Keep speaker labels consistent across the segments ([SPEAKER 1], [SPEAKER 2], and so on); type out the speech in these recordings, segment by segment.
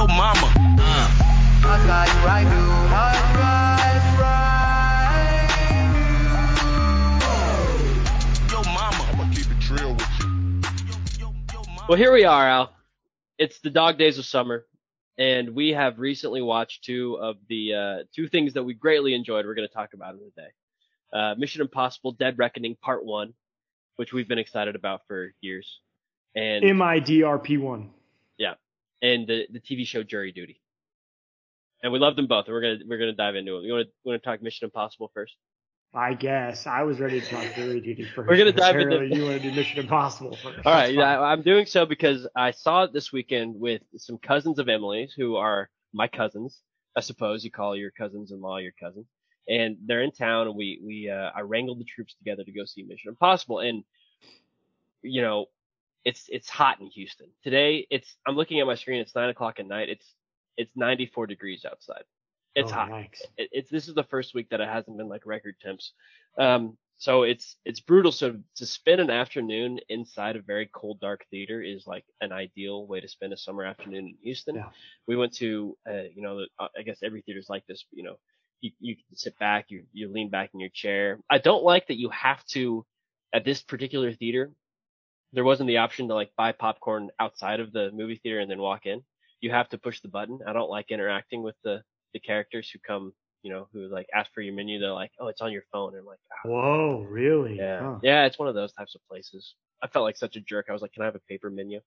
[SPEAKER 1] yo mama. Uh.
[SPEAKER 2] I got you right, dude. Right, right,
[SPEAKER 1] Yo mama.
[SPEAKER 3] I'm gonna keep it trill with you.
[SPEAKER 1] Yo, yo, yo.
[SPEAKER 4] Well, here we are, Al. It's the dog days of summer, and we have recently watched two of the uh, two things that we greatly enjoyed. We're going to talk about in the day. Uh, Mission Impossible: Dead Reckoning Part One, which we've been excited about for years, and
[SPEAKER 5] MIDRP1.
[SPEAKER 4] And the, the TV show Jury Duty. And we love them both, and we're gonna we're gonna dive into it. You want to want to talk Mission Impossible first?
[SPEAKER 5] I guess I was ready to talk jury duty first.
[SPEAKER 4] We're gonna dive into-
[SPEAKER 5] You want to do Mission Impossible first.
[SPEAKER 4] All right, yeah. I'm doing so because I saw it this weekend with some cousins of Emily's who are my cousins. I suppose you call your cousins-in-law your cousins, and they're in town, and we we uh, I wrangled the troops together to go see Mission Impossible, and you know, it's it's hot in Houston today. It's I'm looking at my screen. It's nine o'clock at night. It's it's 94 degrees outside. It's
[SPEAKER 5] Oh,
[SPEAKER 4] hot.
[SPEAKER 5] yikes.
[SPEAKER 4] it, it's this is the first week that it hasn't been like record temps. Um, so it's it's brutal. So to spend an afternoon inside a very cold, dark theater is like an ideal way to spend a summer afternoon in Houston.
[SPEAKER 5] Yeah.
[SPEAKER 4] We went to, uh, you know, uh, I guess every theater's like this. You know, you you sit back, you you lean back in your chair. I don't like that you have to at this particular theater. There wasn't the option to like buy popcorn outside of the movie theater and then walk in. You have to push the button. I don't like interacting with the the characters who come, you know, who like ask for your menu. They're like, oh, it's on your phone. And I'm like, ah,
[SPEAKER 5] Whoa, really?
[SPEAKER 4] yeah,
[SPEAKER 5] Huh.
[SPEAKER 4] yeah, it's one of those types of places. I felt like such a jerk. I was like, can I have a paper menu?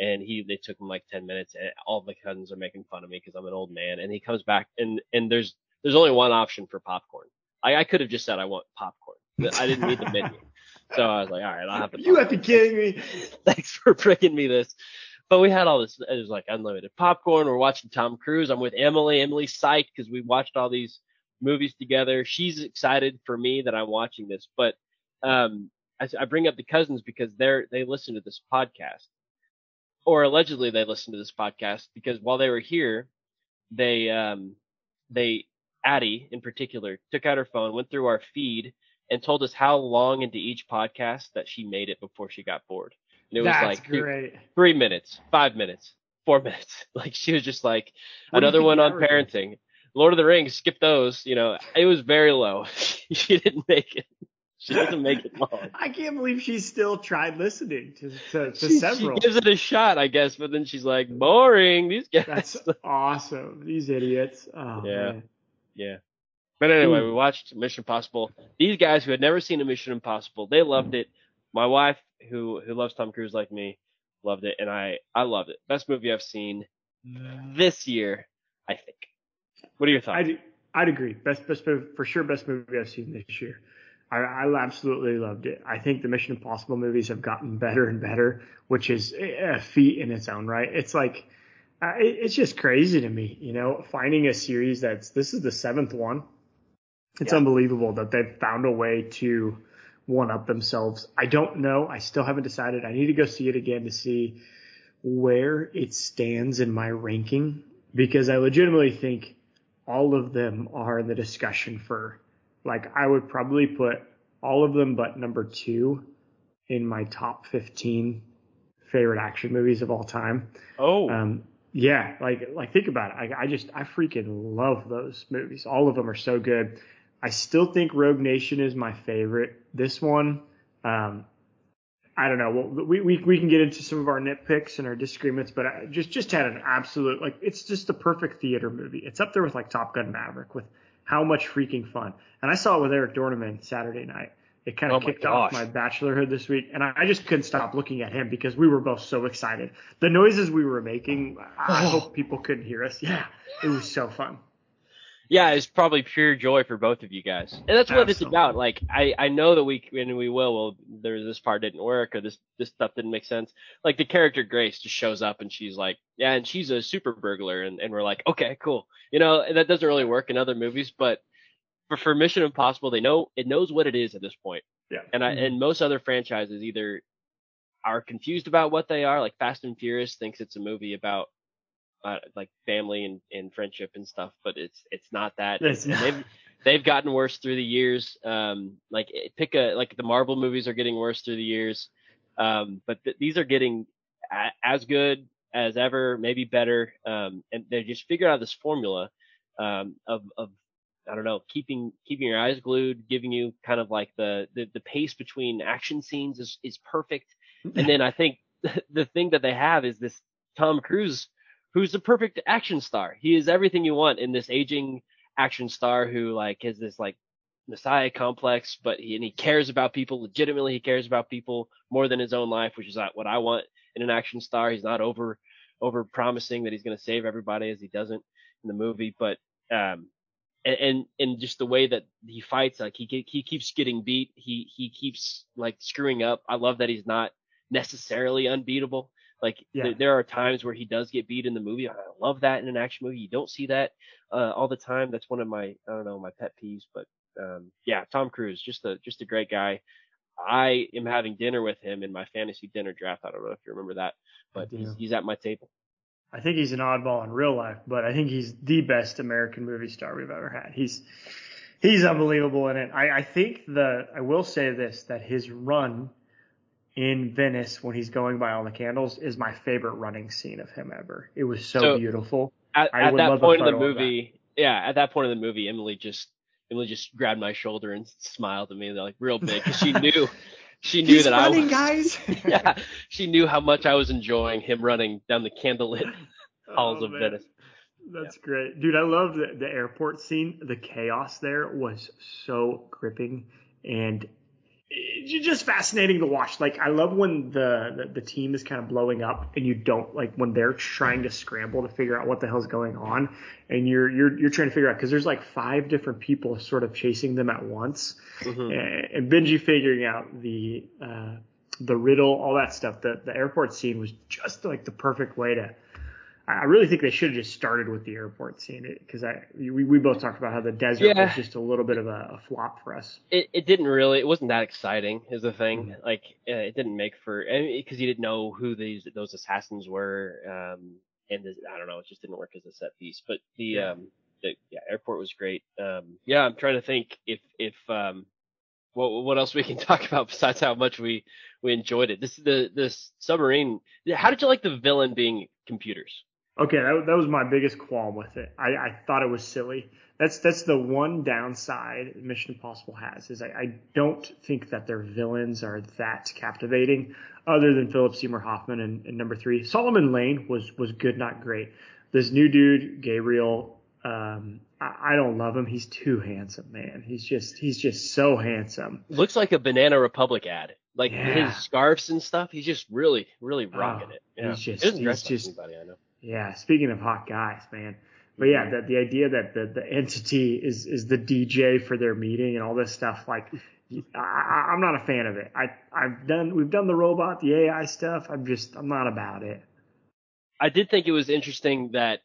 [SPEAKER 4] And he, they took him like 10 minutes and all my cousins are making fun of me because I'm an old man. And he comes back and, and there's, there's only one option for popcorn. I, I could have just said I want popcorn. but I didn't need the menu. So I was like, all right, I'll have the
[SPEAKER 5] You have to kidding me.
[SPEAKER 4] Thanks for bringing me this. But we had all this, it was like unlimited popcorn. We're watching Tom Cruise. I'm with Emily. Emily's psyched because we watched all these movies together. She's excited for me that I'm watching this. But, um, I, I bring up the cousins because they're, they listen to this podcast or allegedly they listen to this podcast because while they were here, they, um, they, Addie in particular took out her phone, went through our feed and told us how long into each podcast that she made it before she got bored. And it was like,
[SPEAKER 5] great.
[SPEAKER 4] three minutes, five minutes, four minutes. Like she was just like
[SPEAKER 5] What
[SPEAKER 4] another one on parenting. Lord of the Rings, skip those. You know, it was very low. she didn't make it. She doesn't make it long.
[SPEAKER 5] I can't believe she still tried listening to, to, to
[SPEAKER 4] She, she
[SPEAKER 5] several.
[SPEAKER 4] gives it a shot, I guess, but then she's like, boring. These guys.
[SPEAKER 5] That's awesome. These idiots. Oh,
[SPEAKER 4] Yeah.
[SPEAKER 5] man.
[SPEAKER 4] Yeah. But anyway, we watched Mission Impossible. These guys who had never seen a Mission Impossible, they loved it. My wife, who who loves Tom Cruise like me, loved it, and I I loved it. Best movie I've seen this year, I think. What are your thoughts?
[SPEAKER 5] I'd, I'd agree. Best, best for sure. Best movie I've seen this year. I, I absolutely loved it. I think the Mission Impossible movies have gotten better and better, which is a feat in its own right. It's like, uh, it, it's just crazy to me, you know, finding a series that's this is the seventh one. It's
[SPEAKER 4] Yeah.
[SPEAKER 5] unbelievable that they've found a way to one up themselves. I don't know. I still haven't decided. I need to go see it again to see where it stands in my ranking because I legitimately think all of them are in the discussion for like I would probably put all of them but number two in my top 15 favorite action movies of all time.
[SPEAKER 4] oh,
[SPEAKER 5] Um, yeah, like like think about it. I, I just I freaking love those movies. All of them are so good. I still think Rogue Nation is my favorite. This one, um, I don't know. Well, we, we we can get into some of our nitpicks and our disagreements, but I just just had an absolute like it's just the perfect theater movie. It's up there with like Top Gun Maverick with how much freaking fun. And I saw it with Eric Dorneman Saturday night. It kind
[SPEAKER 4] Oh
[SPEAKER 5] of
[SPEAKER 4] my
[SPEAKER 5] kicked off my bachelorhood this week, and I, I just couldn't stop looking at him because we were both so excited. The noises we were making, I
[SPEAKER 4] Oh.
[SPEAKER 5] hope people couldn't hear us. Yeah, it was so fun.
[SPEAKER 4] Yeah, it's probably pure joy for both of you guys, and that's what it's about. Like, I I know that we and we will. Well, there's this part didn't work, or this this stuff didn't make sense. Like the character Grace just shows up and she's like, yeah, and she's a super burglar, and and we're like, okay, cool. You know, that doesn't really work in other movies, but for for Mission Impossible, they know it knows what it is at this point.
[SPEAKER 5] Yeah.
[SPEAKER 4] And I and mm-hmm. most other franchises either are confused about what they are. Like Fast and Furious thinks it's a movie about uh, like family and, and friendship and stuff, but it's it's not that.
[SPEAKER 5] It's not.
[SPEAKER 4] they've they've gotten worse through the years. Um, like pick a like the Marvel movies are getting worse through the years. Um, but th- these are getting a- as good as ever, maybe better. Um, and they just figured out this formula um, of of I don't know, keeping keeping your eyes glued, giving you kind of like the the, the pace between action scenes is is perfect. And then I think the thing that they have is this Tom Cruise, who's the perfect action star. He is everything you want in this aging action star who like has this like messiah complex, but he and he cares about people legitimately. He cares about people more than his own life, which is what I want in an action star. He's not over over promising that he's going to save everybody as he doesn't in the movie, but um and, and and just the way that he fights, like he he keeps getting beat, he he keeps like screwing up. I love that he's not necessarily unbeatable. Like
[SPEAKER 5] Yeah.
[SPEAKER 4] th- there are times where he does get beat in the movie. I love that in an action movie. You don't see that uh, all the time. That's one of my I don't know my pet peeves. But um, yeah, Tom Cruise, just a just a great guy. I am having dinner with him in my fantasy dinner draft. I don't know if you remember that, but he's, he's at my table.
[SPEAKER 5] I think he's an oddball in real life, but I think he's the best American movie star we've ever had. He's he's unbelievable in it. I, I think the I will say this that his run in Venice when he's going by all the candles is my favorite running scene of him ever. It was so,
[SPEAKER 4] So-
[SPEAKER 5] beautiful.
[SPEAKER 4] At,
[SPEAKER 5] I
[SPEAKER 4] at
[SPEAKER 5] would
[SPEAKER 4] that
[SPEAKER 5] love
[SPEAKER 4] point in the
[SPEAKER 5] photo of that.
[SPEAKER 4] movie, yeah, at that point in the movie, Emily just Emily just grabbed my shoulder and smiled at me like real big because she knew she knew
[SPEAKER 5] He's
[SPEAKER 4] that
[SPEAKER 5] running,
[SPEAKER 4] I was
[SPEAKER 5] guys.
[SPEAKER 4] yeah she knew how much I was enjoying him running down the candlelit halls
[SPEAKER 5] Oh,
[SPEAKER 4] of
[SPEAKER 5] man.
[SPEAKER 4] Venice.
[SPEAKER 5] That's great, dude. I love the, the airport scene. The chaos there was so gripping and it's just fascinating to watch. Like I love when the, the the team is kind of blowing up and you don't like when they're trying to scramble to figure out what the hell's going on and you're you're you're trying to figure out because there's like five different people sort of chasing them at once
[SPEAKER 4] Mhm.
[SPEAKER 5] and, and Benji figuring out the uh, the riddle, all that stuff. The the airport scene was just like the perfect way to. I really think they should have just started with the airport scene because I we, we both talked about how the desert
[SPEAKER 4] Yeah.
[SPEAKER 5] was just a little bit of a, a flop for us.
[SPEAKER 4] It it didn't really it wasn't that exciting is the thing
[SPEAKER 5] Mhm.
[SPEAKER 4] like uh, it didn't make for because you didn't know who these those assassins were um and the, I don't know it just didn't work as a set piece but the
[SPEAKER 5] Yeah.
[SPEAKER 4] um the yeah airport was great um yeah I'm trying to think if if um what what else we can talk about besides how much we we enjoyed it this is the this submarine how did you like the villain being computers
[SPEAKER 5] Okay, that, that was my biggest qualm with it. I, I thought it was silly. That's that's the one downside Mission Impossible has is I, I don't think that their villains are that captivating, other than Philip Seymour Hoffman and, and number three. Solomon Lane was was good, not great. This new dude, Gabriel, um, I, I don't love him. He's too handsome, man. He's just he's just so handsome.
[SPEAKER 4] looks like a Banana Republic ad like
[SPEAKER 5] Yeah.
[SPEAKER 4] his scarves and stuff he's just really really rocking
[SPEAKER 5] Oh,
[SPEAKER 4] it yeah.
[SPEAKER 5] he's just-
[SPEAKER 4] he
[SPEAKER 5] he's just-
[SPEAKER 4] anybody I know
[SPEAKER 5] Yeah, speaking of hot guys, man. But yeah, the, the idea that the, the entity is, is the DJ for their meeting and all this stuff, like, I, I'm not a fan of it. I, I've done, we've done the robot, the AI stuff. I'm just, I'm not about it.
[SPEAKER 4] I did think it was interesting that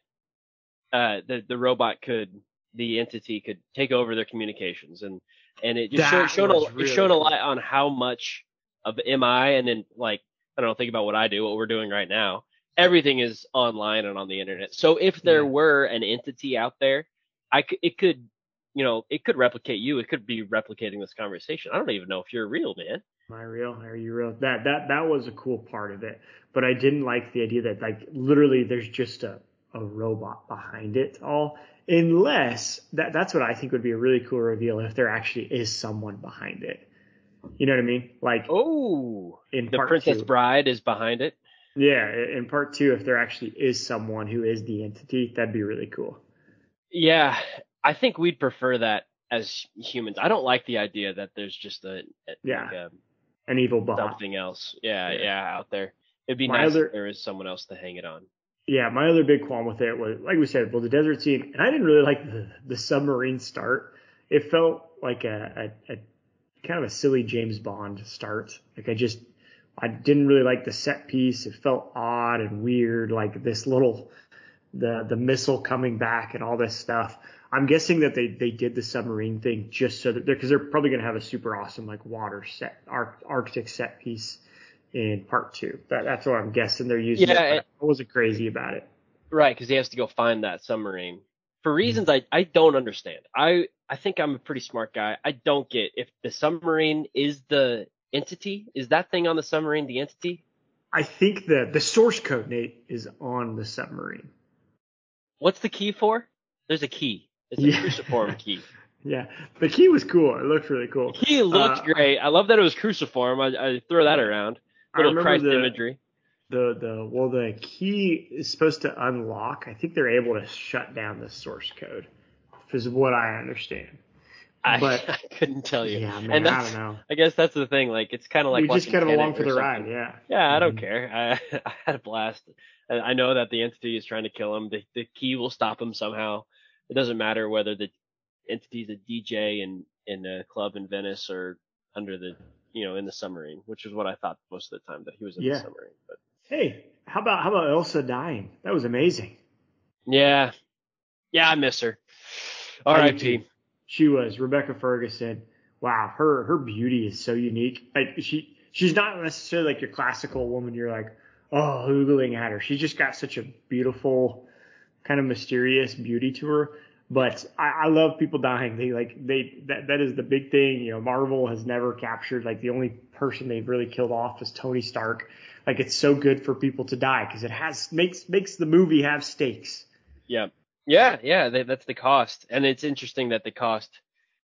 [SPEAKER 4] uh, the the robot could, the entity could take over their communications, and and it just showed, showed a
[SPEAKER 5] really
[SPEAKER 4] a lot on how much of MI and then like I don't know, think about what I do, what we're doing right now. Everything is online and on the internet. So if there
[SPEAKER 5] Yeah.
[SPEAKER 4] were an entity out there, I could, it could, you know, it could replicate you. It could be replicating this conversation. I don't even know if you're real, man.
[SPEAKER 5] Am I real? Are you real? That, that, that was a cool part of it. But I didn't like the idea that, like, literally there's just a, a robot behind it all. Unless that, that's what I think would be a really cool reveal if there actually is someone behind it. You know what I mean? Like,
[SPEAKER 4] Oh,
[SPEAKER 5] in
[SPEAKER 4] the Princess
[SPEAKER 5] two.
[SPEAKER 4] Bride is behind it.
[SPEAKER 5] Yeah, in part two, if there actually is someone who is the entity, that'd be really cool.
[SPEAKER 4] Yeah, I think we'd prefer that as humans. I don't like the idea that there's just a, a
[SPEAKER 5] Yeah.
[SPEAKER 4] like a
[SPEAKER 5] An evil bot.
[SPEAKER 4] something else. Yeah,
[SPEAKER 5] Yeah.
[SPEAKER 4] yeah, out there. It'd be
[SPEAKER 5] My
[SPEAKER 4] nice
[SPEAKER 5] other-
[SPEAKER 4] if there is someone else to hang it on.
[SPEAKER 5] Yeah, my other big qualm with it was, like we said, well, the desert scene, and I didn't really like the, the submarine start. It felt like a, a, a kind of a silly James Bond start. Like I just, I didn't really like the set piece. It felt odd and weird, like this little, the, the missile coming back and all this stuff. I'm guessing that they, they did the submarine thing just so that they're, cause they're probably going to have a super awesome like water set, Arc, Arctic set piece in part two. That, that's what I'm guessing they're using.
[SPEAKER 4] Yeah,
[SPEAKER 5] it,
[SPEAKER 4] it-
[SPEAKER 5] I wasn't crazy about it.
[SPEAKER 4] Right, because he has to go find that submarine
[SPEAKER 5] Mm-hmm.
[SPEAKER 4] for reasons I I don't understand. I I think I'm a pretty smart guy. I don't get if the submarine is the entity. Is that thing on the submarine the entity?
[SPEAKER 5] I think the the source code, Nate, is on the submarine.
[SPEAKER 4] What's the key for? There's a key. It's a
[SPEAKER 5] Yeah.
[SPEAKER 4] cruciform key.
[SPEAKER 5] Yeah, the key was cool. It looked really cool.
[SPEAKER 4] He looked
[SPEAKER 5] Uh,
[SPEAKER 4] great. I love that it was cruciform. I, I throw that around.
[SPEAKER 5] I
[SPEAKER 4] Little Christ
[SPEAKER 5] the,
[SPEAKER 4] imagery.
[SPEAKER 5] the the well, the key is supposed to unlock. I think they're able to shut down the source code, is what I understand.
[SPEAKER 4] I,
[SPEAKER 5] but-
[SPEAKER 4] I couldn't tell you.
[SPEAKER 5] Yeah, man,
[SPEAKER 4] and
[SPEAKER 5] I don't know.
[SPEAKER 4] I guess that's the thing. Like it's kind of like
[SPEAKER 5] we just kind of along for
[SPEAKER 4] or
[SPEAKER 5] the ride.
[SPEAKER 4] something.
[SPEAKER 5] Yeah.
[SPEAKER 4] Yeah, I don't
[SPEAKER 5] Mhm.
[SPEAKER 4] care. I, I had a blast. I know that the entity is trying to kill him. The, the key will stop him somehow. It doesn't matter whether the entity's a DJ in in a club in Venice or under the you know in the submarine, which is what I thought most of the time that he was in
[SPEAKER 5] Yeah.
[SPEAKER 4] the submarine. But
[SPEAKER 5] Hey, how about how about Ilsa dying? That was amazing.
[SPEAKER 4] yeah, yeah, I miss her. R.I.P.
[SPEAKER 5] She was Rebecca Ferguson. Wow, her her beauty is so unique. Like she she's not necessarily like your classical woman. You're like, oh, oogling at her. She's just got such a beautiful, kind of mysterious beauty to her. But I, I love people dying. They like they that that is the big thing. You know, Marvel has never captured like the only person they've really killed off is Tony Stark. Like it's so good for people to die because it has makes makes the movie have stakes.
[SPEAKER 4] Yeah, yeah, yeah. They, that's the cost, and it's interesting that the cost.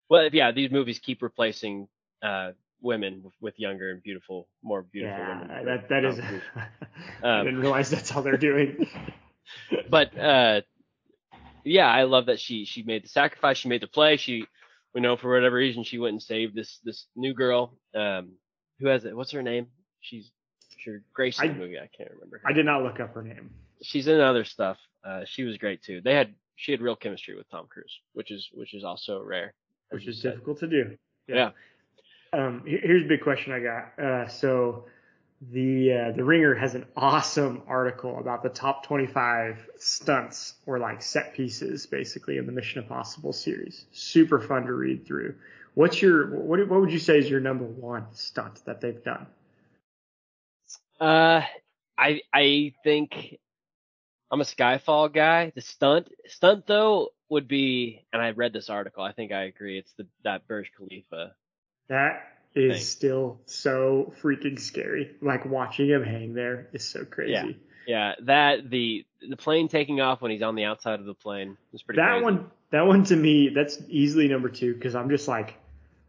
[SPEAKER 4] Well, yeah, these movies keep replacing uh, women with, younger and beautiful, more beautiful
[SPEAKER 5] yeah,
[SPEAKER 4] women.
[SPEAKER 5] that that is.
[SPEAKER 4] Um,
[SPEAKER 5] I didn't realize that's all they're doing.
[SPEAKER 4] but uh, yeah, I love that she she made the sacrifice. She made the play. She, we know for whatever reason, she went and saved this this new girl. Um, who has it? What's her name? She's sure Grace
[SPEAKER 5] I-
[SPEAKER 4] movie. I can't remember.
[SPEAKER 5] I did not look up her name.
[SPEAKER 4] She's in other stuff. Uh, she was great too. They had she had real chemistry with Tom Cruise, which is which is also rare.
[SPEAKER 5] which is
[SPEAKER 4] said.
[SPEAKER 5] difficult to do.
[SPEAKER 4] Yeah.
[SPEAKER 5] Um, here's a big question I got. Uh, so the uh, the Ringer has an awesome article about the top 25 stunts or like set pieces, basically in the Mission Impossible series. Super fun to read through. What's your what what would you say is your number one stunt that they've done?
[SPEAKER 4] Uh, I I think I'm a Skyfall guy. The stunt stunt though would be, and I read this article. I think I agree. It's the that Burj Khalifa.
[SPEAKER 5] That is
[SPEAKER 4] Thanks.
[SPEAKER 5] still so freaking scary. Like watching him hang there is so crazy.
[SPEAKER 4] Yeah. Yeah, that the the plane taking off when he's on the outside of the plane was pretty.
[SPEAKER 5] that
[SPEAKER 4] crazy.
[SPEAKER 5] one that one to me that's easily number two because i'm just like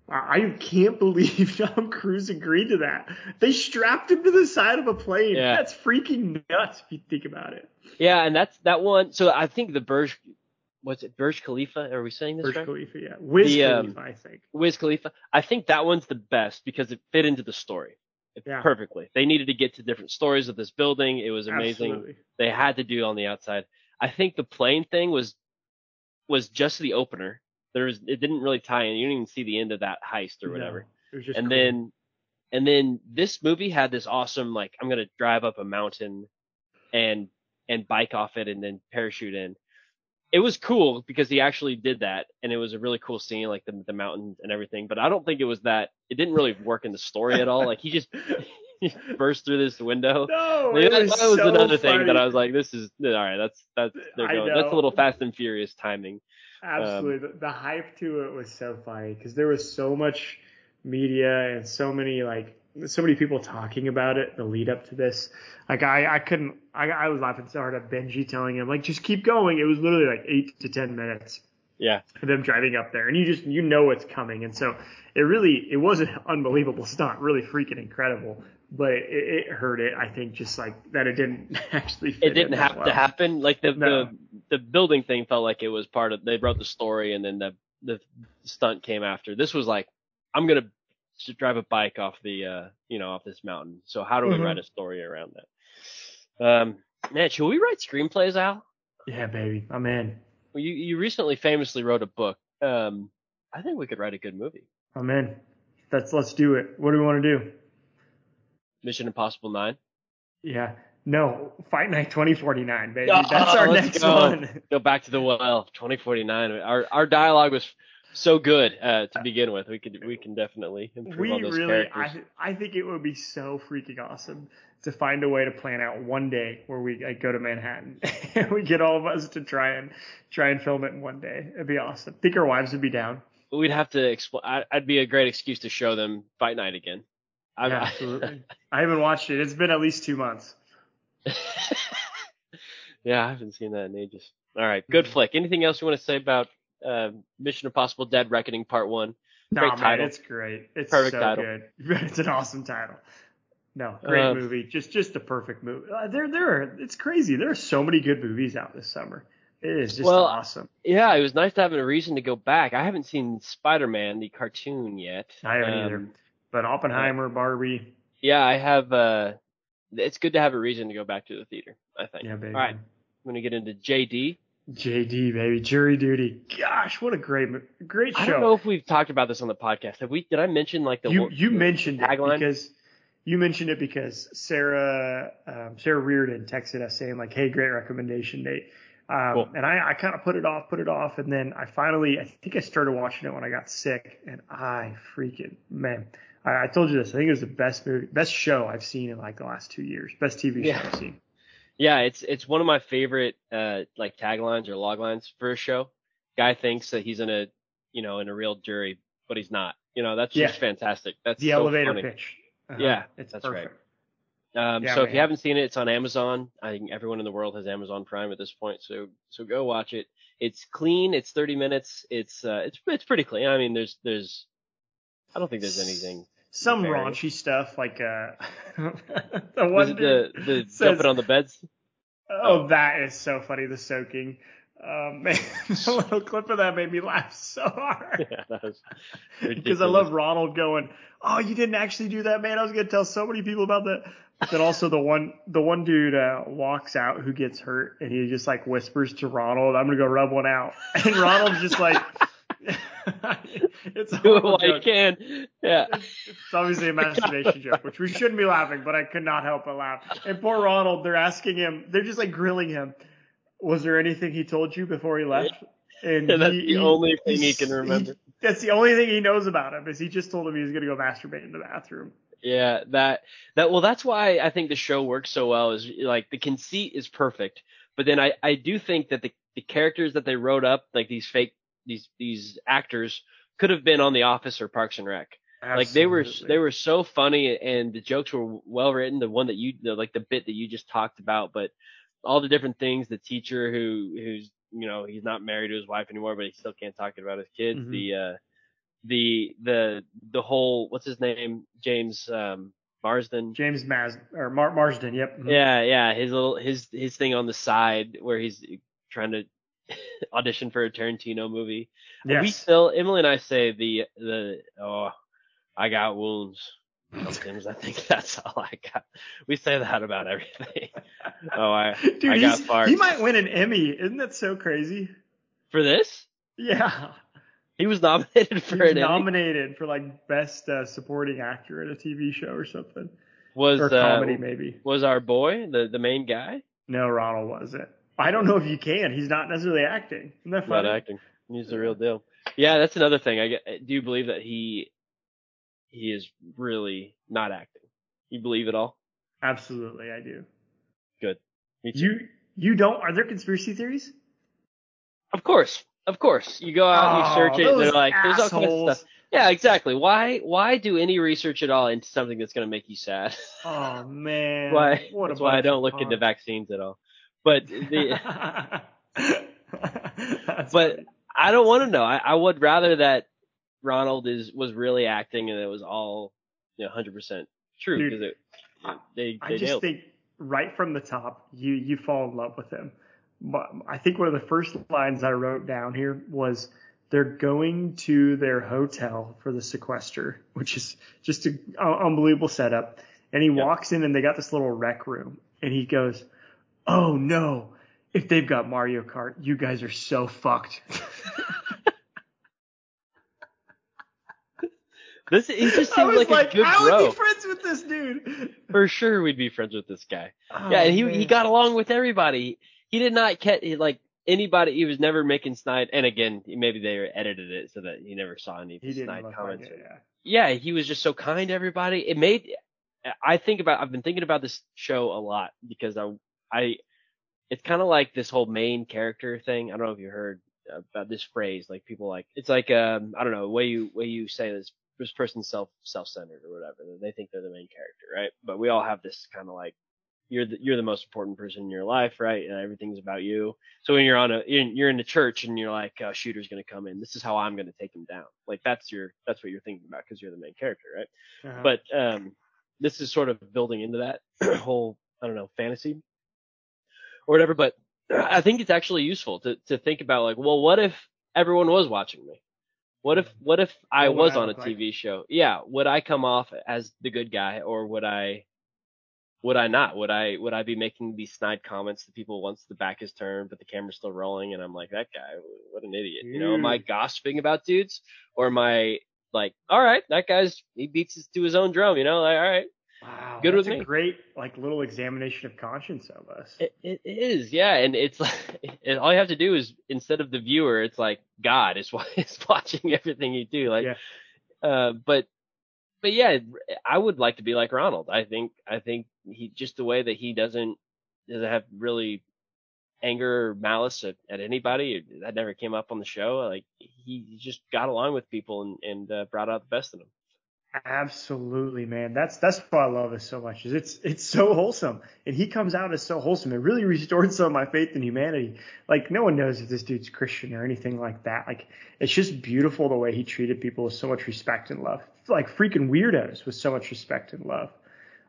[SPEAKER 5] i I can't believe tom cruise agreed to that they strapped him to the side of a plane
[SPEAKER 4] Yeah.
[SPEAKER 5] that's freaking nuts if you think about it
[SPEAKER 4] Yeah, and that's that one. So I think the Burj, what's it? Burj Khalifa? Are we saying this
[SPEAKER 5] Burj
[SPEAKER 4] right?
[SPEAKER 5] Khalifa, yeah Wiz
[SPEAKER 4] The, um,
[SPEAKER 5] i think
[SPEAKER 4] Wiz Khalifa. I think that one's the best because it fit into the story
[SPEAKER 5] Yeah.
[SPEAKER 4] perfectly. They needed to get to different stories of this building. It was amazing.
[SPEAKER 5] Absolutely.
[SPEAKER 4] They had to do it on the outside. I think the plane thing was was just the opener. There was it didn't really tie in. You didn't even see the end of that heist or whatever.
[SPEAKER 5] No, it was just
[SPEAKER 4] and
[SPEAKER 5] cool.
[SPEAKER 4] then and then this movie had this awesome like I'm gonna drive up a mountain and and bike off it and then parachute in. It was cool because he actually did that and it was a really cool scene like the the mountain and everything. But I don't think it was that. It didn't really work in the story at all. Like he just he burst through this window.
[SPEAKER 5] no
[SPEAKER 4] Like, that,
[SPEAKER 5] was,
[SPEAKER 4] that was
[SPEAKER 5] so
[SPEAKER 4] another thing that. I was like, this is all right. That's that's they're going. That's a little Fast and Furious timing.
[SPEAKER 5] Um, Absolutely. the, the hype to it was so funny because there was so much media and so many like so many people talking about it the lead up to this. Like I, I couldn't I, I was laughing so hard at Benji telling him like just keep going. It was literally like eight to ten minutes
[SPEAKER 4] Yeah,
[SPEAKER 5] of them driving up there and you just you know it's coming and so it really it was an unbelievable stunt, really freaking incredible. But it, it hurt it, I think, just like that it didn't actually fit
[SPEAKER 4] it didn't have
[SPEAKER 5] well.
[SPEAKER 4] to happen. Like the,
[SPEAKER 5] No.
[SPEAKER 4] the the building thing felt like it was part of. They wrote the story and then the the stunt came after. This was like, I'm gonna drive a bike off the uh you know off this mountain. So how do we
[SPEAKER 5] Mhm.
[SPEAKER 4] write a story around that? Um, man, should we write screenplays, Al?
[SPEAKER 5] Yeah, baby. I'm in.
[SPEAKER 4] Well, you you recently famously wrote a book. Um, I think we could write a good movie.
[SPEAKER 5] I'm in. Let's let's do it. What do we want to do?
[SPEAKER 4] Mission Impossible Nine.
[SPEAKER 5] Yeah. No, Fight Night 2049, baby.
[SPEAKER 4] Oh,
[SPEAKER 5] That's our next
[SPEAKER 4] go.
[SPEAKER 5] one.
[SPEAKER 4] Go back to the well. 2049. Our our dialogue was so good uh, to begin with. We could we can definitely improve
[SPEAKER 5] We
[SPEAKER 4] on those
[SPEAKER 5] really,
[SPEAKER 4] characters.
[SPEAKER 5] I, I think it would be so freaking awesome to find a way to plan out one day where we like, go to Manhattan and we get all of us to try and try and film it in one day. It'd be awesome. I Think our wives would be down.
[SPEAKER 4] We'd have to explain. I'd be a great excuse to show them Fight Night again. I,
[SPEAKER 5] Yeah, absolutely. I haven't watched it. It's been at least two months.
[SPEAKER 4] yeah, I haven't seen that in ages. All right, good
[SPEAKER 5] Mhm.
[SPEAKER 4] flick. Anything else you want to say about uh, Mission Impossible: Dead Reckoning Part One?
[SPEAKER 5] No,
[SPEAKER 4] Great
[SPEAKER 5] man,
[SPEAKER 4] title.
[SPEAKER 5] it's great. It's
[SPEAKER 4] Perfect
[SPEAKER 5] so
[SPEAKER 4] title.
[SPEAKER 5] good. It's an awesome title. No, great
[SPEAKER 4] Uh,
[SPEAKER 5] movie. Just just a perfect movie. Uh, there there are, it's crazy. There are so many good movies out this summer. It is just
[SPEAKER 4] Well,
[SPEAKER 5] awesome.
[SPEAKER 4] Yeah, it was nice to have a reason to go back. I haven't seen Spider-Man the cartoon yet.
[SPEAKER 5] I haven't either.
[SPEAKER 4] Um,
[SPEAKER 5] But Oppenheimer, Barbie,
[SPEAKER 4] Yeah, I have. uh It's good to have a reason to go back to the theater. I think.
[SPEAKER 5] yeah, baby.
[SPEAKER 4] All right, I'm gonna get into JD.
[SPEAKER 5] JD, baby, Jury Duty. Gosh, what a great great show.
[SPEAKER 4] I don't know if we've talked about this on the podcast. Have we? Did I mention like the
[SPEAKER 5] you you
[SPEAKER 4] the
[SPEAKER 5] mentioned it
[SPEAKER 4] tagline?
[SPEAKER 5] because you mentioned it because Sarah um, Sarah Reardon texted us saying like, "Hey, great recommendation, Nate." Um,
[SPEAKER 4] Cool.
[SPEAKER 5] And I, I kind of put it off, put it off, and then I finally I think I started watching it when I got sick, and I freaking man, I, I told you this. I think it was the best movie, best show I've seen in like the last two years, best TV
[SPEAKER 4] Yeah.
[SPEAKER 5] show I've seen.
[SPEAKER 4] Yeah, it's it's one of my favorite uh like taglines or log lines for a show. Guy thinks that he's in a you know in a real jury, but he's not. You know that's
[SPEAKER 5] Yeah.
[SPEAKER 4] just fantastic. That's
[SPEAKER 5] The
[SPEAKER 4] so
[SPEAKER 5] elevator
[SPEAKER 4] funny.
[SPEAKER 5] pitch. Uh-huh.
[SPEAKER 4] Yeah,
[SPEAKER 5] it's
[SPEAKER 4] that's right. Um,
[SPEAKER 5] Yeah,
[SPEAKER 4] so if you haven't seen it, it's on Amazon. I think everyone in the world has Amazon Prime at this point, so so go watch it. It's clean. It's 30 minutes. It's uh, it's it's pretty clean. I mean, there's there's I don't think there's anything.
[SPEAKER 5] Some
[SPEAKER 4] Very.
[SPEAKER 5] raunchy stuff like uh, the one
[SPEAKER 4] the the
[SPEAKER 5] says-
[SPEAKER 4] jumping on the beds?
[SPEAKER 5] Oh, that is so funny. The soaking. Um, man, the little clip of that made me laugh so hard.
[SPEAKER 4] Yeah,
[SPEAKER 5] Because I love Ronald going, "Oh, you didn't actually do that, man! I was gonna tell so many people about that." But then also the one, the one dude uh, walks out who gets hurt, and he just like whispers to Ronald, "I'm gonna go rub one out," and Ronald's just like, "It's a
[SPEAKER 4] Do it
[SPEAKER 5] horrible
[SPEAKER 4] while you
[SPEAKER 5] joke.
[SPEAKER 4] can. Yeah.
[SPEAKER 5] It's obviously a masturbation joke, which we shouldn't be laughing, but I could not help but laugh. And poor Ronald, they're asking him, they're just like grilling him. Was there anything he told you before he left? And
[SPEAKER 4] Yeah, that's
[SPEAKER 5] he-
[SPEAKER 4] the
[SPEAKER 5] he-
[SPEAKER 4] only thing he can remember.
[SPEAKER 5] that's the only thing he knows about him is he just told him he was going to go masturbate in the bathroom.
[SPEAKER 4] Yeah, that that well, that's why I think the show works so well. Is like the conceit is perfect, but then I I do think that the the characters that they wrote up, like these fake these these actors, could have been on The Office or Parks and Rec. Like they were they were so funny and the jokes were well written. The one that you the, like the bit that you just talked about, but all the different things. The teacher who who's you know he's not married to his wife anymore, but he still can't talk about his kids.
[SPEAKER 5] Mhm.
[SPEAKER 4] The uh the the the whole what's his name James um Marsden.
[SPEAKER 5] James Maz or Mar- Marsden. Yep. Mhm.
[SPEAKER 4] Yeah, yeah, his little his his thing on the side where he's trying to audition for a Tarantino movie.
[SPEAKER 5] Yes.
[SPEAKER 4] We still Emily and I say the the oh I got wounds. I think that's all I got. We say that about everything. Oh, I
[SPEAKER 5] Dude,
[SPEAKER 4] I got farts.
[SPEAKER 5] he might win an Emmy. Isn't that so crazy?
[SPEAKER 4] for this.
[SPEAKER 5] Yeah.
[SPEAKER 4] He was nominated for
[SPEAKER 5] was
[SPEAKER 4] an Emmy.
[SPEAKER 5] nominated for like best uh, supporting actor in a TV show or something.
[SPEAKER 4] Was
[SPEAKER 5] or
[SPEAKER 4] uh,
[SPEAKER 5] comedy maybe.
[SPEAKER 4] was our boy the the main guy?
[SPEAKER 5] No, Ronald wasn't. I don't know if you can. He's not necessarily acting. Isn't that
[SPEAKER 4] Not acting. He's the real deal. Yeah, that's another thing. I do you believe that he he is really not acting? You believe it all?
[SPEAKER 5] Absolutely, I do.
[SPEAKER 4] Good. Me too.
[SPEAKER 5] You you don't? Are there conspiracy theories?
[SPEAKER 4] Of course, of course. You go out, and you search it,
[SPEAKER 5] Oh,
[SPEAKER 4] and they're like, there's all kinds of stuff. Yeah, exactly. Why why do any research at all into something that's going to make you sad?
[SPEAKER 5] Oh man.
[SPEAKER 4] why
[SPEAKER 5] What
[SPEAKER 4] that's why I don't look into vaccines at all. But the But-
[SPEAKER 5] funny.
[SPEAKER 4] I don't want to know. I, I would rather that Ronald is was really acting and it was all you know 100% true because it, it- they
[SPEAKER 5] I just
[SPEAKER 4] it.
[SPEAKER 5] think right from the top, you you fall in love with him. But I think one of the first lines I wrote down here was they're going to their hotel for the sequester, which is just an unbelievable setup. And he
[SPEAKER 4] Yeah.
[SPEAKER 5] walks in and they got this little rec room, and he goes, "Oh no." If they've got Mario Kart, you guys are so fucked.
[SPEAKER 4] This he just
[SPEAKER 5] I
[SPEAKER 4] seems like,
[SPEAKER 5] like,
[SPEAKER 4] a good
[SPEAKER 5] I
[SPEAKER 4] bro.
[SPEAKER 5] would be friends with this dude.
[SPEAKER 4] For sure, we'd be friends with this guy.
[SPEAKER 5] Oh,
[SPEAKER 4] yeah, and he he got along with everybody. He did not catch like anybody. He was never making snide. And again, maybe they edited it so that he never saw any of
[SPEAKER 5] He
[SPEAKER 4] the snide
[SPEAKER 5] look like
[SPEAKER 4] comments.
[SPEAKER 5] it, yeah.
[SPEAKER 4] yeah, he was just so kind to everybody. It made I think about I've been thinking about this show a lot because I I it's kind of like this whole main character thing. I don't know if you heard about this phrase. Like people like it's like um I don't know way you way you say this this person's self self centered or whatever. They think they're the main character, right? But we all have this kind of like you're the you're the most important person in your life, right? And everything's about you. So when you're on a you're in the church and you're like, oh, shooter's gonna come in. This is how I'm gonna take him down. Like that's your that's what you're thinking about because you're the main character, right?
[SPEAKER 5] Uh-huh.
[SPEAKER 4] But um, this is sort of building into that whole I don't know fantasy or whatever. But I think it's actually useful to to think about like, well, what if everyone was watching me? What if what if I
[SPEAKER 5] What
[SPEAKER 4] was
[SPEAKER 5] I
[SPEAKER 4] on a
[SPEAKER 5] look like?
[SPEAKER 4] TV show? Yeah, would I come off as the good guy or would I would I not? Would I would I be making these snide comments to people once the back is turned but the camera's still rolling and I'm like that guy, what an idiot. You know, am I gossiping about dudes or am I like, all right, that guy's he beats his, to his own drum, you know, like all right.
[SPEAKER 5] Wow,
[SPEAKER 4] good with
[SPEAKER 5] a
[SPEAKER 4] me.
[SPEAKER 5] great like little examination of conscience of us.
[SPEAKER 4] It, it is, yeah, and it's like and all you have to do is instead of the viewer, it's like God is is watching everything you do. Like,
[SPEAKER 5] Yeah.
[SPEAKER 4] uh, but but yeah, I would like to be like Ronald. I think I think he just the way that he doesn't doesn't have really anger or malice at, at anybody that never came up on the show. Like he, he just got along with people and and uh, brought out the best in them.
[SPEAKER 5] Absolutely, man. That's that's why I love it so much. Is it's it's so wholesome, and he comes out as so wholesome. It really restored some of my faith in humanity. Like no one knows if this dude's Christian or anything like that. Like it's just beautiful the way he treated people with so much respect and love. Like freaking weirdos with so much respect and love.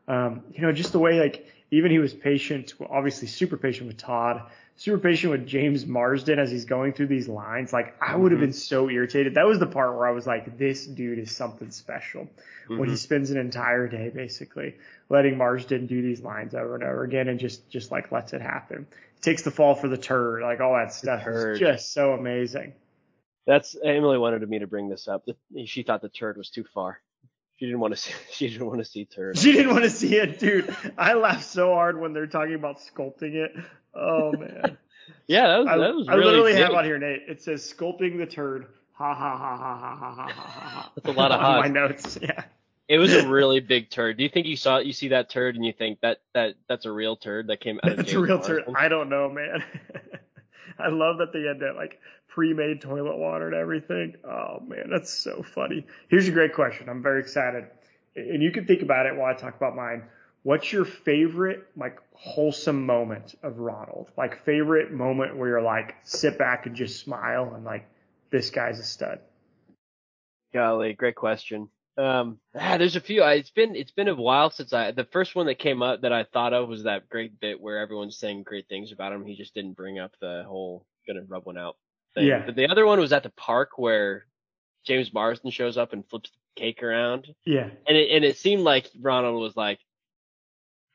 [SPEAKER 5] Um, you know, just the way like even he was patient, obviously super patient with Todd, super patient with James Marsden as he's going through these lines. Like I would have
[SPEAKER 4] Mhm.
[SPEAKER 5] been so irritated. That was the part where I was like, this dude is something special. When he
[SPEAKER 4] Mhm.
[SPEAKER 5] spends an entire day basically letting Marsden do these lines over and over again and just just like lets it happen. Takes the fall for the turd, like all that stuff is just so amazing.
[SPEAKER 4] That's Emily wanted me to bring this up. She thought the turd was too far. She didn't want to see. She didn't want to see turd.
[SPEAKER 5] She didn't want to see it, dude. I laughed so hard when they're talking about sculpting it. Oh man.
[SPEAKER 4] yeah, that was,
[SPEAKER 5] I,
[SPEAKER 4] that was
[SPEAKER 5] I literally have on here, Nate. It says sculpting the turd. Ha ha ha ha ha ha ha ha.
[SPEAKER 4] That's a lot of
[SPEAKER 5] on my notes. Yeah.
[SPEAKER 4] It was a really big turd. Do you think you saw? You see that turd and you think that that that's a real turd that came out.
[SPEAKER 5] That's of
[SPEAKER 4] James a
[SPEAKER 5] real turd. I don't know, man. I love that they had that like pre-made toilet water and everything. Oh man, that's so funny. Here's a great question. I'm very excited, and you can think about it while I talk about mine. What's your favorite like wholesome moment of Ronald? Like favorite moment where you're like sit back and just smile and like this guy's a stud.
[SPEAKER 4] Golly, great question. Um, ah, there's a few. I, it's been it's been a while since I. The first one that came up that I thought of was that great bit where everyone's saying great things about him. He just didn't bring up the whole gonna rub one out thing.
[SPEAKER 5] Yeah.
[SPEAKER 4] But the other one was at the park where James Marsden shows up and flips the cake around,
[SPEAKER 5] Yeah,
[SPEAKER 4] and it and it seemed like Ronald was like,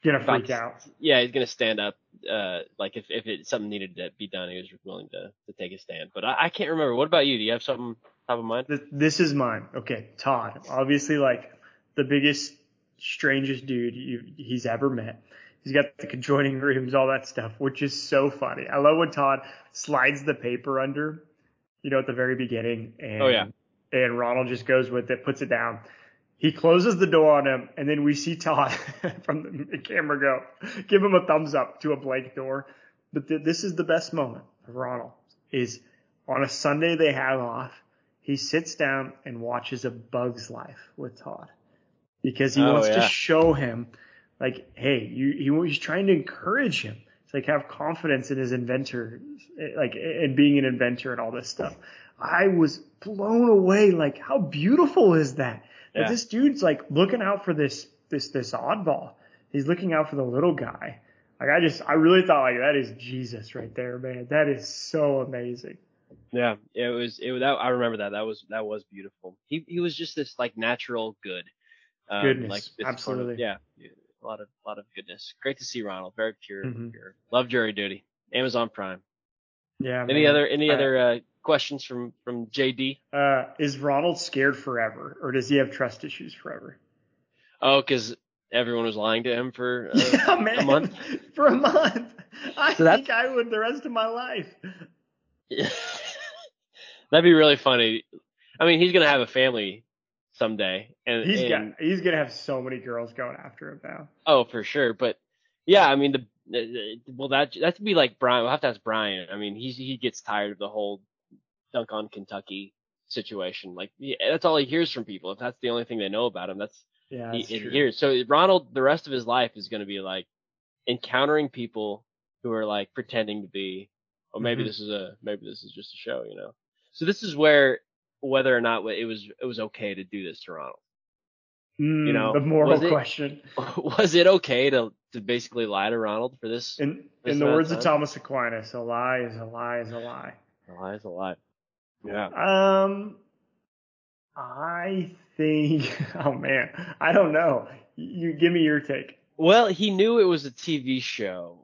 [SPEAKER 5] gonna freak out.
[SPEAKER 4] yeah, he's gonna stand up. Uh, like if if it something needed to be done, he was willing to to take a stand. But I, I can't remember. What about you? Do you have something top of mind?
[SPEAKER 5] This is mine. Okay, Todd. Obviously, like the biggest, strangest dude you, he's ever met. He's got the conjoining rooms, all that stuff, which is so funny. I love when Todd slides the paper under, you know, at the very beginning, and
[SPEAKER 4] Oh, yeah.
[SPEAKER 5] and Ronald just goes with it, puts it down. He closes the door on him, and then we see Todd from the camera go, give him a thumbs up to a blank door. But th- this is the best moment of Ronald is on a Sunday they have off. He sits down and watches A Bug's Life with Todd because he
[SPEAKER 4] Oh,
[SPEAKER 5] wants to show him, like, hey, you, he, he's trying to encourage him to like have confidence in his inventor, like, and being an inventor and all this stuff. I was blown away. Like, how beautiful is that? That
[SPEAKER 4] Yeah.
[SPEAKER 5] this dude's like looking out for this, this, this oddball. He's looking out for the little guy. Like, I just, I really thought like that is Jesus right there, man. That is so amazing.
[SPEAKER 4] Yeah, it was it was that I remember that that was that was beautiful. He he was just this like natural good, um,
[SPEAKER 5] Goodness,
[SPEAKER 4] like sort of-
[SPEAKER 5] absolutely.
[SPEAKER 4] yeah, a lot of lot of goodness. Great to see Ronald, very pure,
[SPEAKER 5] Mhm.
[SPEAKER 4] pure. Love jury duty. Amazon Prime.
[SPEAKER 5] Yeah.
[SPEAKER 4] Any
[SPEAKER 5] man.
[SPEAKER 4] other any
[SPEAKER 5] Uh,
[SPEAKER 4] other uh, questions from from JD?
[SPEAKER 5] Uh, is Ronald scared forever, or does he have trust issues forever?
[SPEAKER 4] Oh, because everyone was lying to him for uh,
[SPEAKER 5] yeah, man.
[SPEAKER 4] month?
[SPEAKER 5] For a month. I
[SPEAKER 4] So
[SPEAKER 5] think I would the rest of my life.
[SPEAKER 4] that'd be really funny. I mean, he's gonna have a family someday, and
[SPEAKER 5] He's
[SPEAKER 4] and-
[SPEAKER 5] got he's gonna have so many girls going after him now.
[SPEAKER 4] Oh, for sure. But yeah, I mean the, the well that that'd be like Brian. We'll have to ask Brian. I mean he's he gets tired of the whole dunk on Kentucky situation. Like yeah, that's all he hears from people. If that's the only thing they know about him, that's
[SPEAKER 5] Yeah,
[SPEAKER 4] he,
[SPEAKER 5] that's
[SPEAKER 4] he hears. So Ronald, the rest of his life is going to be like encountering people who are like pretending to be, or maybe
[SPEAKER 5] Mhm.
[SPEAKER 4] this is a maybe this is just a show, you know. So this is where whether or not it was it was okay to do this to Ronald.
[SPEAKER 5] Mm,
[SPEAKER 4] know,
[SPEAKER 5] the moral
[SPEAKER 4] was it-
[SPEAKER 5] question.
[SPEAKER 4] was it okay to to basically lie to Ronald for this?
[SPEAKER 5] In
[SPEAKER 4] This
[SPEAKER 5] in the
[SPEAKER 4] amount of
[SPEAKER 5] words of? Thomas Aquinas, a lie is a lie is a lie.
[SPEAKER 4] A lie is a lie. Yeah.
[SPEAKER 5] Um, I think. Oh man, I don't know. You give me your take.
[SPEAKER 4] Well, he knew it was a TV show.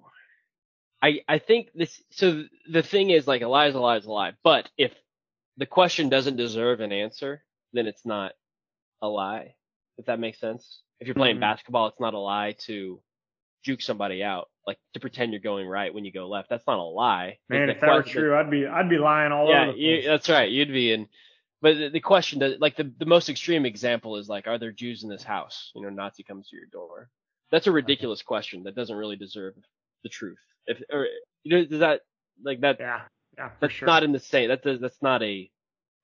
[SPEAKER 4] I I think this. So the thing is, like, a lie is a lie is a lie. But if the question doesn't deserve an answer, then it's not a lie. If that makes sense. If you're playing
[SPEAKER 5] Mhm.
[SPEAKER 4] basketball, it's not a lie to juke somebody out, like to pretend you're going right when you go left. That's not a lie.
[SPEAKER 5] Man, if that were true, I'd be I'd be lying all
[SPEAKER 4] yeah,
[SPEAKER 5] over place.
[SPEAKER 4] that's right. You'd be in. But the, the question, does, like the the most extreme example is like, are there Jews in this house? You know, Nazi comes to your door. That's a ridiculous question that doesn't really deserve the truth. If or you know, does that like that?
[SPEAKER 5] yeah, yeah,
[SPEAKER 4] that's
[SPEAKER 5] sure.
[SPEAKER 4] not in the same. That does, that's not a.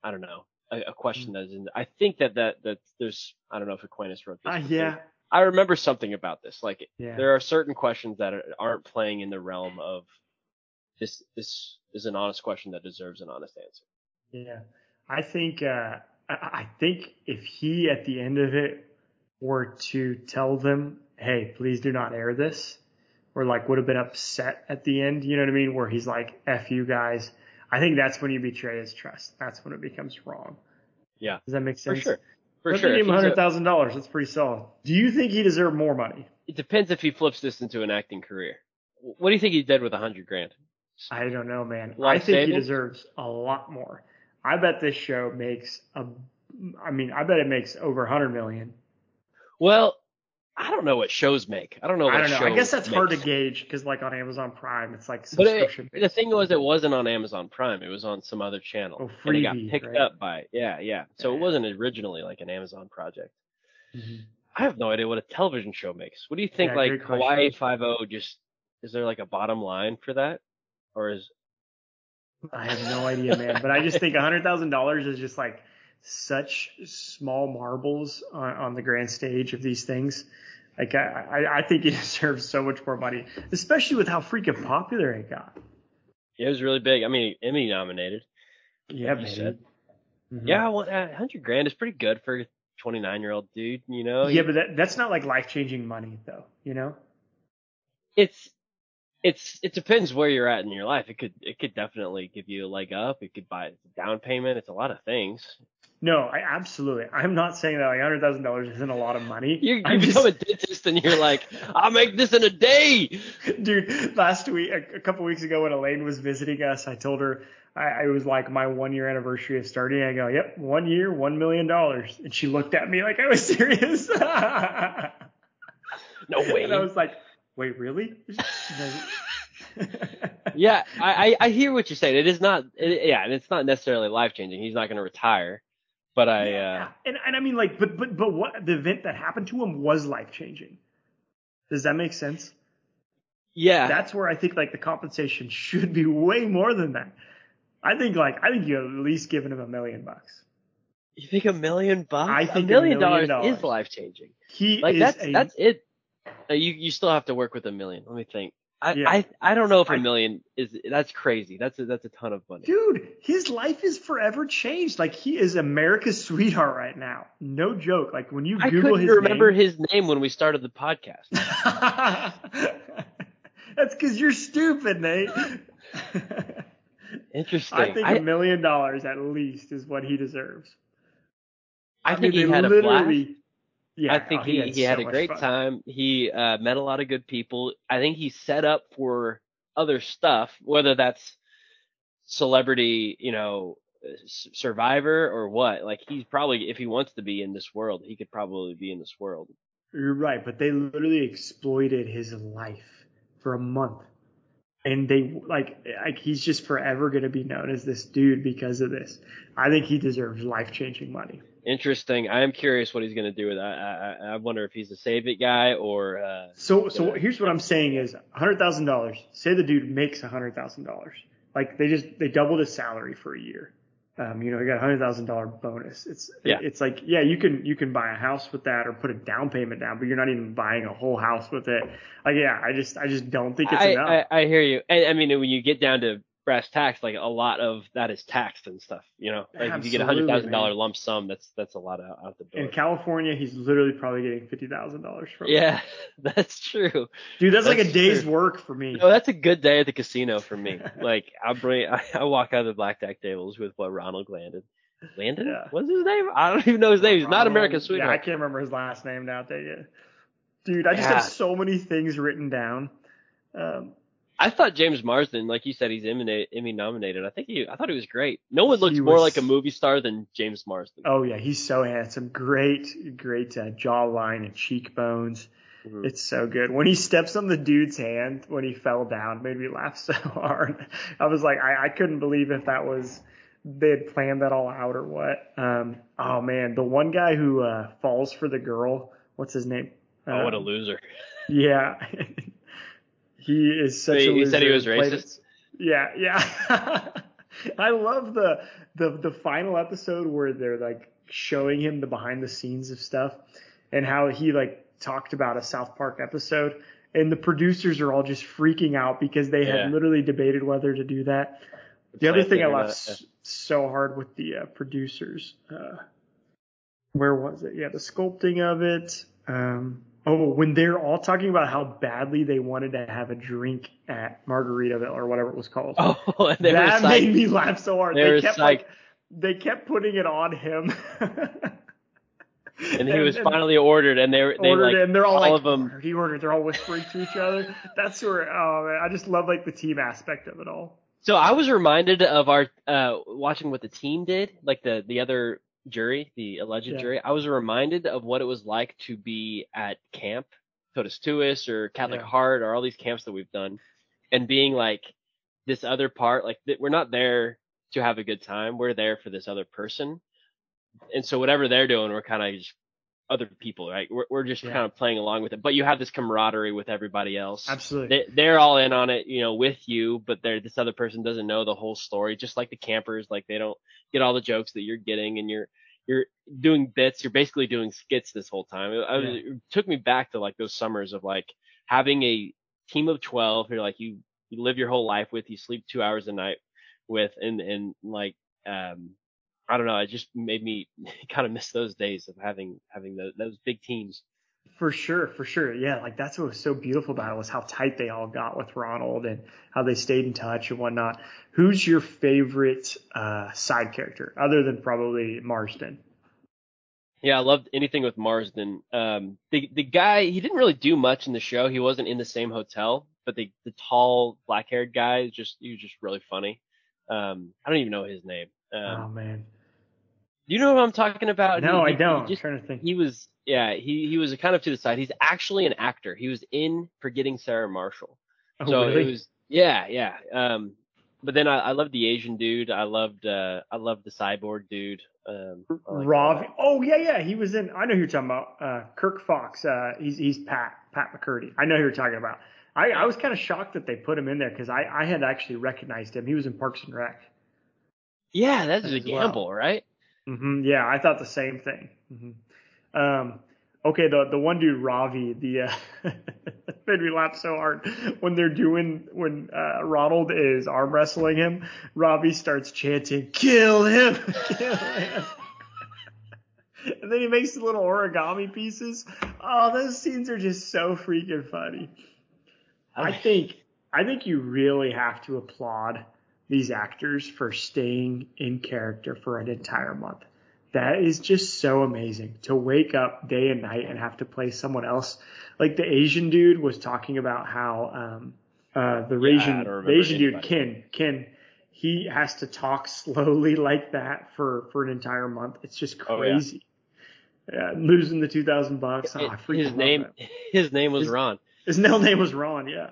[SPEAKER 4] I don't know. A, a question
[SPEAKER 5] Mm.
[SPEAKER 4] that is in. I think that that that there's. I don't know if Aquinas wrote this.
[SPEAKER 5] Uh, yeah,
[SPEAKER 4] I remember something about this. Like
[SPEAKER 5] yeah.
[SPEAKER 4] there are certain questions that are, aren't playing in the realm of this. This is an honest question that deserves an honest answer.
[SPEAKER 5] Yeah, I think uh, I, I think if he at the end of it were to tell them, "Hey, please do not air this," or like would have been upset at the end, you know what I mean? Where he's like, "F you guys," I think that's when you betray his trust. That's when it becomes wrong.
[SPEAKER 4] Yeah.
[SPEAKER 5] Does that make sense?
[SPEAKER 4] For sure. For
[SPEAKER 5] But
[SPEAKER 4] sure.
[SPEAKER 5] They
[SPEAKER 4] If
[SPEAKER 5] gave him
[SPEAKER 4] a-
[SPEAKER 5] hundred thousand dollars. That's pretty solid. Do you think he deserved more money?
[SPEAKER 4] it depends if he flips this into an acting career. What do you think he did with a hundred grand?
[SPEAKER 5] I don't know, man. I think he deserves a lot more. I bet this show makes a. I mean, I bet it makes over a hundred million.
[SPEAKER 4] Well, I don't know what shows make. I don't know. What
[SPEAKER 5] I don't know. I guess that's hard to gauge because, like, on Amazon Prime, it's like
[SPEAKER 4] But
[SPEAKER 5] subscription.
[SPEAKER 4] it, the thing was, it wasn't on Amazon Prime. It was on some other channel,
[SPEAKER 5] Oh,
[SPEAKER 4] and it got picked
[SPEAKER 5] right?
[SPEAKER 4] up by yeah, yeah. So it wasn't originally like an Amazon project.
[SPEAKER 5] Mhm.
[SPEAKER 4] I have no idea what a television show makes. What do you think?
[SPEAKER 5] Yeah,
[SPEAKER 4] like. Hawaii Five O, just is there like a bottom line for that, or is
[SPEAKER 5] I have no idea, man. But I just think a hundred thousand dollars is just like such small marbles on, on the grand stage of these things. Like, I, I, think he deserves so much more money, especially with how freaking popular it got.
[SPEAKER 4] it was really big? I mean, Emmy nominated.
[SPEAKER 5] Yeah,
[SPEAKER 4] you
[SPEAKER 5] baby.
[SPEAKER 4] said.
[SPEAKER 5] Mhm.
[SPEAKER 4] Yeah, well, a hundred grand is pretty good for a 29 year old dude. You know,
[SPEAKER 5] yeah, but that, that's not like life changing money, though. You know?
[SPEAKER 4] it's it's it depends where you're at in your life. It could it could definitely give you a leg up. It could buy a down payment. It's a lot of things.
[SPEAKER 5] No, I absolutely. I'm not saying that like hundred thousand dollars isn't a lot of money.
[SPEAKER 4] You, you
[SPEAKER 5] I'm just-
[SPEAKER 4] become a dentist and you're like, I'll make this in a day.
[SPEAKER 5] Dude, last week, a, a couple weeks ago when Elaine was visiting us, I told her I, I was like my one year anniversary of starting. I go, yep, one year, one million dollars. And she looked at me like I was serious.
[SPEAKER 4] No way.
[SPEAKER 5] And I was like, wait, really?
[SPEAKER 4] Yeah, I, I I hear what you're saying. It is not. It, yeah, and it's not necessarily life changing. He's not going to retire, but I.
[SPEAKER 5] Yeah,
[SPEAKER 4] uh
[SPEAKER 5] and and I mean like, but but but what the event that happened to him was life changing. Does that make sense?
[SPEAKER 4] Yeah.
[SPEAKER 5] That's where I think like the compensation should be way more than that. I think like I think you at least giving him a million bucks.
[SPEAKER 4] you think a million bucks?
[SPEAKER 5] I think
[SPEAKER 4] a
[SPEAKER 5] a
[SPEAKER 4] million
[SPEAKER 5] million
[SPEAKER 4] dollars is life changing.
[SPEAKER 5] He
[SPEAKER 4] Like
[SPEAKER 5] is
[SPEAKER 4] that's
[SPEAKER 5] a
[SPEAKER 4] that's it. Uh, you you still have to work with a million. Let me think. I
[SPEAKER 5] Yeah.
[SPEAKER 4] I I don't know if a million is that's crazy. That's a, that's a ton of money.
[SPEAKER 5] dude. His life is forever changed. Like he is America's sweetheart right now. No joke. Like when you Google his name.
[SPEAKER 4] I
[SPEAKER 5] Google
[SPEAKER 4] couldn't
[SPEAKER 5] his
[SPEAKER 4] remember
[SPEAKER 5] name,
[SPEAKER 4] his name when we started the podcast.
[SPEAKER 5] That's because you're stupid, Nate.
[SPEAKER 4] Interesting.
[SPEAKER 5] I think
[SPEAKER 4] I,
[SPEAKER 5] a million dollars at least is what he deserves.
[SPEAKER 4] I
[SPEAKER 5] mean,
[SPEAKER 4] think he
[SPEAKER 5] they
[SPEAKER 4] had a blast.
[SPEAKER 5] Yeah,
[SPEAKER 4] I think
[SPEAKER 5] oh,
[SPEAKER 4] he, he had
[SPEAKER 5] so
[SPEAKER 4] a great
[SPEAKER 5] fun.
[SPEAKER 4] time. He uh, met a lot of good people. I think he's set up for other stuff, whether that's celebrity, you know, survivor or what. Like he's probably, if he wants to be in this world, he could probably be in this world.
[SPEAKER 5] You're right, but they literally exploited his life for a month. And they like like he's just forever gonna be known as this dude because of this. I think he deserves life changing money.
[SPEAKER 4] Interesting. I am curious what he's going to do with that. I, I, I wonder if he's a save it guy or, uh,
[SPEAKER 5] So so here's what I'm saying is hundred thousand dollars. Say the dude makes hundred thousand dollars. Like they just they doubled his salary for a year. um, you know, he got a hundred thousand dollar bonus. It's
[SPEAKER 4] Yeah.
[SPEAKER 5] it's like yeah, you can you can buy a house with that or put a down payment down, but you're not even buying a whole house with it. Like yeah, I just I just don't think it's
[SPEAKER 4] I,
[SPEAKER 5] enough.
[SPEAKER 4] I, I hear you. And, I mean, when you get down to brass tacks, like a lot of that is taxed and stuff. You know, like if you get a hundred thousand dollar lump sum, that's that's a lot out, out the door.
[SPEAKER 5] In California, he's literally probably getting fifty thousand dollars from.
[SPEAKER 4] yeah, that's true.
[SPEAKER 5] dude, that's, like a
[SPEAKER 4] That's
[SPEAKER 5] day's
[SPEAKER 4] true.
[SPEAKER 5] work for me.
[SPEAKER 4] No, that's a good day at the casino for me. like I bring, I, I walk out of the blackjack tables with what Ronald Landon. Landon?
[SPEAKER 5] Yeah.
[SPEAKER 4] What's his name? I don't even know his name. He's not
[SPEAKER 5] American
[SPEAKER 4] America's
[SPEAKER 5] Yeah, I can't remember his last name now. Dang it. Dude, I just
[SPEAKER 4] Yeah.
[SPEAKER 5] have so many things written down. Um,
[SPEAKER 4] I thought James Marsden, like you said, he's Emmy, Emmy nominated. I think he, I thought he was great. No one looks more like a movie star than James Marsden.
[SPEAKER 5] oh yeah, he's so handsome. Great, great uh, jawline and cheekbones.
[SPEAKER 4] Mhm.
[SPEAKER 5] It's so good. When he steps on the dude's hand when he fell down, made me laugh so hard. I was like, I, I couldn't believe if that was they had planned that all out or what. Um, oh man, the one guy who uh, falls for the girl, what's his name?
[SPEAKER 4] oh, what a
[SPEAKER 5] Um,
[SPEAKER 4] loser!
[SPEAKER 5] Yeah. he is such
[SPEAKER 4] He-
[SPEAKER 5] a
[SPEAKER 4] he said he was racist?
[SPEAKER 5] Yeah, yeah. I love the, the the final episode where they're like showing him the behind the scenes of stuff and how he like talked about a South Park episode and the producers are all just freaking out because they
[SPEAKER 4] Yeah.
[SPEAKER 5] had literally debated whether to do that. The other thing I laughed s- so hard with the uh, producers, uh, where was it? Yeah, the sculpting of it. Um, oh, when they're all talking about how badly they wanted to have a drink at Margaritaville or whatever it was called.
[SPEAKER 4] Oh, and they
[SPEAKER 5] that made me laugh so hard.
[SPEAKER 4] They
[SPEAKER 5] They, kept
[SPEAKER 4] psyched.
[SPEAKER 5] like they kept putting it on him.
[SPEAKER 4] and he was finally ordered, and they were they
[SPEAKER 5] ordered
[SPEAKER 4] like
[SPEAKER 5] and they're all, like,
[SPEAKER 4] of them.
[SPEAKER 5] He ordered. They're all whispering to each other. That's where. Oh man, I just love like the team aspect of it all.
[SPEAKER 4] So I was reminded of our uh watching what the team did, like the the other jury, the alleged
[SPEAKER 5] Yeah.
[SPEAKER 4] jury. I was reminded of what it was like to be at camp, Totus Tuus or Catholic
[SPEAKER 5] Yeah.
[SPEAKER 4] Heart or all these camps that we've done, and being like this other part, like we're not there to have a good time, we're there for this other person, and so whatever they're doing, we're kind of just other people, right? We're we're just
[SPEAKER 5] Yeah.
[SPEAKER 4] kind of playing along with it, but you have this camaraderie with everybody else
[SPEAKER 5] Absolutely.
[SPEAKER 4] they, they're all in on it, you know, with you, but they're, this other person doesn't know the whole story, just like the campers, like they don't get all the jokes that you're getting and you're, you're doing bits, you're basically doing skits this whole time. It, was, it took me back to like those summers of like having a team of 12 who like you, you live your whole life with, you sleep two hours a night with, and, and like, um, I don't know, it just made me kind of miss those days of having, having those, those big teams.
[SPEAKER 5] For sure, for sure. Yeah, like that's what was so beautiful about it was how tight they all got with Ronald and how they stayed in touch and whatnot. Who's your favorite uh, side character other than probably Marsden?
[SPEAKER 4] Yeah, I loved anything with Marsden. Um, the the guy he didn't really do much in the show. He wasn't in the same hotel, but the the tall black haired guy is just he was just really funny. Um, I don't even know his name. Um,
[SPEAKER 5] oh man,
[SPEAKER 4] do you know what I'm talking about?
[SPEAKER 5] no,
[SPEAKER 4] He-
[SPEAKER 5] I don't.
[SPEAKER 4] He,
[SPEAKER 5] I'm
[SPEAKER 4] just,
[SPEAKER 5] trying to think.
[SPEAKER 4] he was yeah he he was kind of to the side. He's actually an actor. He was in Forgetting Sarah Marshall.
[SPEAKER 5] oh,
[SPEAKER 4] so
[SPEAKER 5] really?
[SPEAKER 4] it was yeah yeah. Um, but then I, I loved the Asian dude. I loved uh I loved the cyborg dude. Um.
[SPEAKER 5] Oh yeah, yeah. He was in. I know who you're talking about. Uh, Kirk Fox. Uh, he's he's Pat Pat McCurdy. I know who you're talking about. I, I was kind of shocked that they put him in there because I, I had actually recognized him. He was in Parks and Rec.
[SPEAKER 4] Yeah, that's a
[SPEAKER 5] as well.
[SPEAKER 4] gamble, right?
[SPEAKER 5] Hmm Yeah, I thought the same thing. hmm Um, okay, the the one dude Ravi, the uh, made me laugh so hard when they're doing when uh, Ronald is arm wrestling him. Ravi starts chanting, "Kill him, kill him." And then he makes the little origami pieces. Oh, those scenes are just so freaking funny. I think I think you really have to applaud these actors for staying in character for an entire month. That is just so amazing to wake up day and night and have to play someone else. Like the Asian dude was talking about how um, uh, the
[SPEAKER 4] Yeah,
[SPEAKER 5] Asian the Asian dude
[SPEAKER 4] anybody.
[SPEAKER 5] Ken Ken he has to talk slowly like that for for an entire month. It's just
[SPEAKER 4] Oh, yeah.
[SPEAKER 5] crazy. yeah. losing the two thousand bucks. Oh, I freaking
[SPEAKER 4] his name
[SPEAKER 5] that.
[SPEAKER 4] his name was
[SPEAKER 5] His-
[SPEAKER 4] Ron.
[SPEAKER 5] His middle name was Ron. Yeah.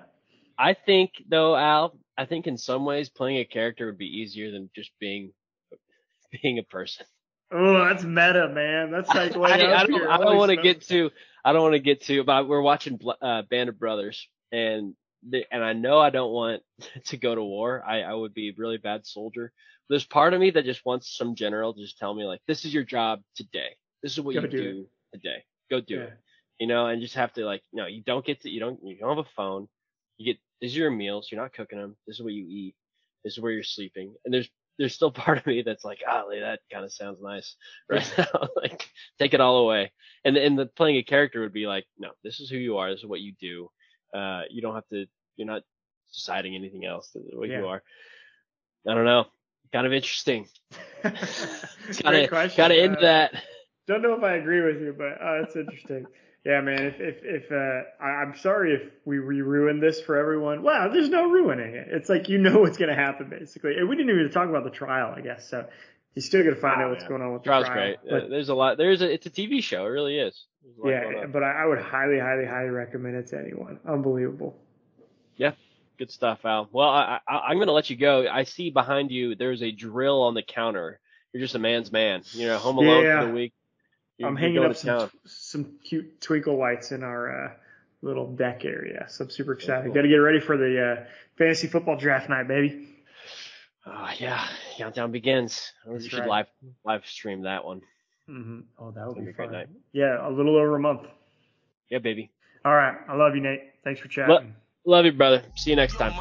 [SPEAKER 4] I think though, Al, I think in some ways playing a character would be easier than just being being a person.
[SPEAKER 5] Oh, that's meta, man. That's like way
[SPEAKER 4] I,
[SPEAKER 5] up
[SPEAKER 4] I don't,
[SPEAKER 5] here.
[SPEAKER 4] I don't want to get too. I don't want to get too. But we're watching uh, Band of Brothers, and the, and I know I don't want to go to war. I, I would be a really bad soldier. There's part of me that just wants some general to just tell me like, this is your job today. This is what
[SPEAKER 5] Go
[SPEAKER 4] you
[SPEAKER 5] do
[SPEAKER 4] do, today. Go do
[SPEAKER 5] Yeah.
[SPEAKER 4] it. You know, and just have to like, no, you don't get to, you don't, you don't have a phone. You get, these are your meals. You're not cooking them. This is what you eat. This is where you're sleeping. And there's, there's still part of me that's like, golly, that kind of sounds nice right now. like, take it all away. And and the playing a character would be like, no, this is who you are. This is what you do. Uh, you don't have to. You're not deciding anything else. This what you are. I don't know. Kind of interesting.
[SPEAKER 5] Great
[SPEAKER 4] Gotta
[SPEAKER 5] question.
[SPEAKER 4] gotta end
[SPEAKER 5] Uh,
[SPEAKER 4] that.
[SPEAKER 5] Don't know if I agree with you, but uh, it's interesting. Yeah, man. If if if uh, I, I'm sorry if we re ruined this for everyone. Wow, there's no ruining it. It's like you know what's gonna happen basically. And we didn't even talk about the trial, I guess. So you're still gonna find
[SPEAKER 4] Oh,
[SPEAKER 5] out what's
[SPEAKER 4] man.
[SPEAKER 5] going on with
[SPEAKER 4] Trial's
[SPEAKER 5] the trial.
[SPEAKER 4] great.
[SPEAKER 5] But,
[SPEAKER 4] Uh, there's a lot. There's a. It's a TV show. It really is. There's a lot going
[SPEAKER 5] yeah, but I, I would highly, highly, highly recommend it to anyone. Unbelievable.
[SPEAKER 4] Yeah, good stuff, Al. Well, I, I, I'm going to let you go. I see behind you there's a drill on the counter. You're just a man's man. You know, home alone
[SPEAKER 5] Yeah.
[SPEAKER 4] for the week. You-
[SPEAKER 5] I'm
[SPEAKER 4] you
[SPEAKER 5] hanging up some
[SPEAKER 4] town.
[SPEAKER 5] some cute twinkle lights in our uh, little deck area. So I'm super excited.
[SPEAKER 4] cool.
[SPEAKER 5] Got to get ready for the uh, fantasy football draft night, baby.
[SPEAKER 4] Oh yeah, countdown begins. We should
[SPEAKER 5] right.
[SPEAKER 4] live live stream that one.
[SPEAKER 5] Mm-hmm. Oh, that would be
[SPEAKER 4] be a great
[SPEAKER 5] fun.
[SPEAKER 4] night.
[SPEAKER 5] Yeah, a little over a month.
[SPEAKER 4] Yeah, baby.
[SPEAKER 5] All right. I love you, Nate. Thanks for chatting.
[SPEAKER 4] Love you, brother. See you next
[SPEAKER 1] Yo,
[SPEAKER 4] time.